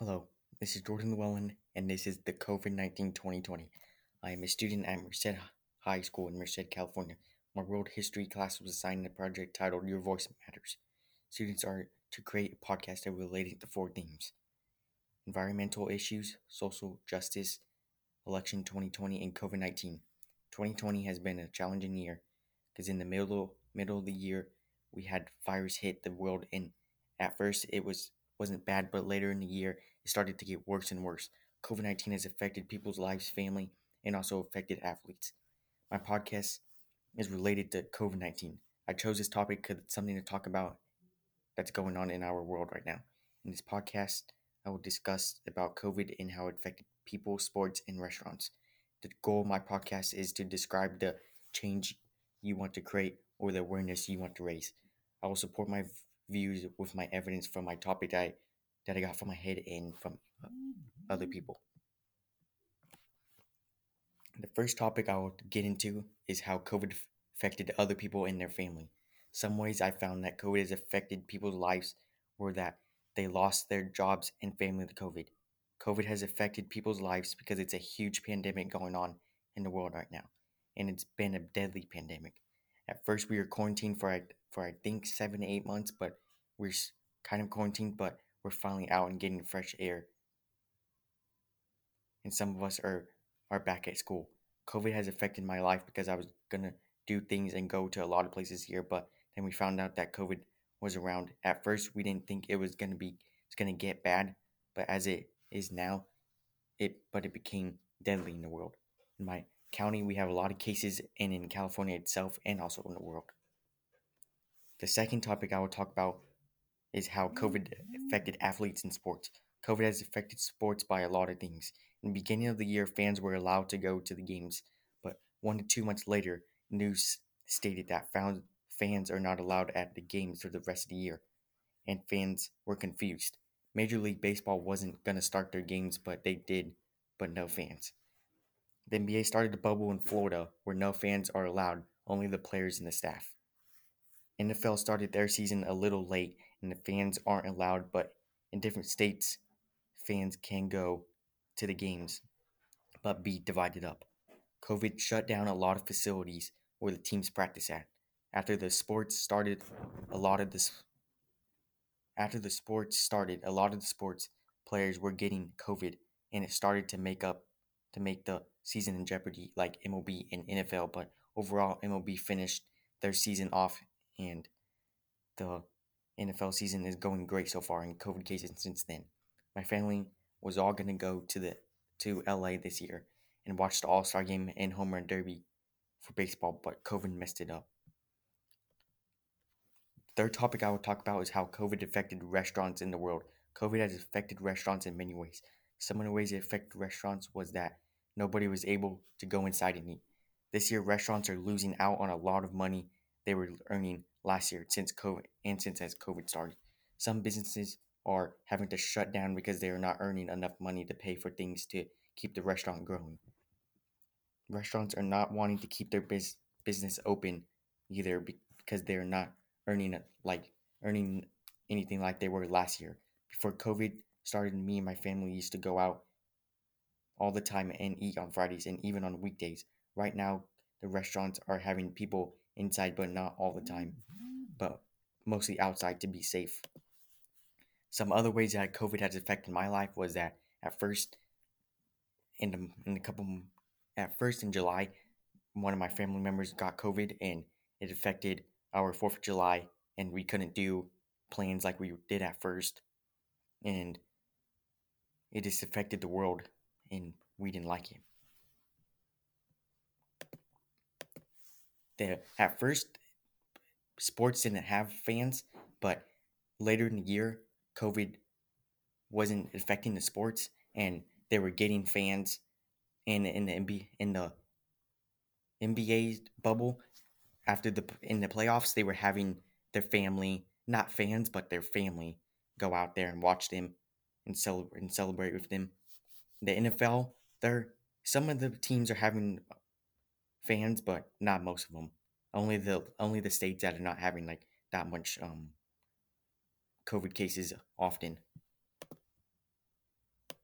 Hello, this is Jordan Llewellyn, and this is the COVID 19 2020. I am a student at Merced High School in Merced, California. My world history class was assigned a project titled Your Voice Matters. Students are to create a podcast that related to four themes environmental issues, social justice, election 2020, and COVID 19. 2020 has been a challenging year because in the middle middle of the year we had virus hit the world and at first it was wasn't bad, but later in the year, it started to get worse and worse. COVID 19 has affected people's lives, family, and also affected athletes. My podcast is related to COVID 19. I chose this topic because it's something to talk about that's going on in our world right now. In this podcast, I will discuss about COVID and how it affected people, sports, and restaurants. The goal of my podcast is to describe the change you want to create or the awareness you want to raise. I will support my views with my evidence from my topic that I, that I got from my head and from other mm-hmm. people. The first topic I will get into is how COVID affected other people and their family. Some ways I found that COVID has affected people's lives were that they lost their jobs and family to COVID. COVID has affected people's lives because it's a huge pandemic going on in the world right now, and it's been a deadly pandemic. At first, we were quarantined for for I think seven to eight months, but we're kind of quarantined, but we're finally out and getting fresh air. And some of us are are back at school. COVID has affected my life because I was gonna do things and go to a lot of places here, but then we found out that COVID was around. At first, we didn't think it was gonna be it's gonna get bad, but as it is now, it but it became deadly in the world. In my county, we have a lot of cases, and in California itself, and also in the world. The second topic I will talk about is how COVID affected athletes in sports. COVID has affected sports by a lot of things. In the beginning of the year, fans were allowed to go to the games, but one to two months later, news stated that fans are not allowed at the games for the rest of the year, and fans were confused. Major League Baseball wasn't going to start their games, but they did, but no fans. The NBA started a bubble in Florida where no fans are allowed, only the players and the staff. NFL started their season a little late and the fans aren't allowed, but in different states, fans can go to the games but be divided up. COVID shut down a lot of facilities where the teams practice at. After the sports started, a lot of this after the sports started, a lot of the sports players were getting COVID and it started to make up to make the season in jeopardy like MLB and NFL, but overall MLB finished their season off and the NFL season is going great so far in COVID cases since then. My family was all gonna go to the to LA this year and watch the All Star game and home run derby for baseball, but COVID messed it up. Third topic I will talk about is how COVID affected restaurants in the world. COVID has affected restaurants in many ways. Some of the ways it affected restaurants was that nobody was able to go inside and eat. This year, restaurants are losing out on a lot of money they were earning last year since COVID and since as COVID started. Some businesses are having to shut down because they are not earning enough money to pay for things to keep the restaurant growing. Restaurants are not wanting to keep their biz- business open either because they're not earning like earning anything like they were last year. Before COVID started, me and my family used to go out all the time and eat on Fridays and even on weekdays. Right now, the restaurants are having people inside, but not all the time, mm-hmm. but mostly outside to be safe. Some other ways that COVID has affected my life was that at first, in the, in a couple, at first in July, one of my family members got COVID and it affected our 4th of July and we couldn't do plans like we did at first. And it just affected the world and we didn't like it. The at first sports didn't have fans, but later in the year, COVID wasn't affecting the sports, and they were getting fans. in in the NBA in the NBA bubble, after the in the playoffs, they were having their family, not fans, but their family, go out there and watch them and celebrate and celebrate with them. The NFL, they're some of the teams are having fans, but not most of them. Only the only the states that are not having like that much um COVID cases often.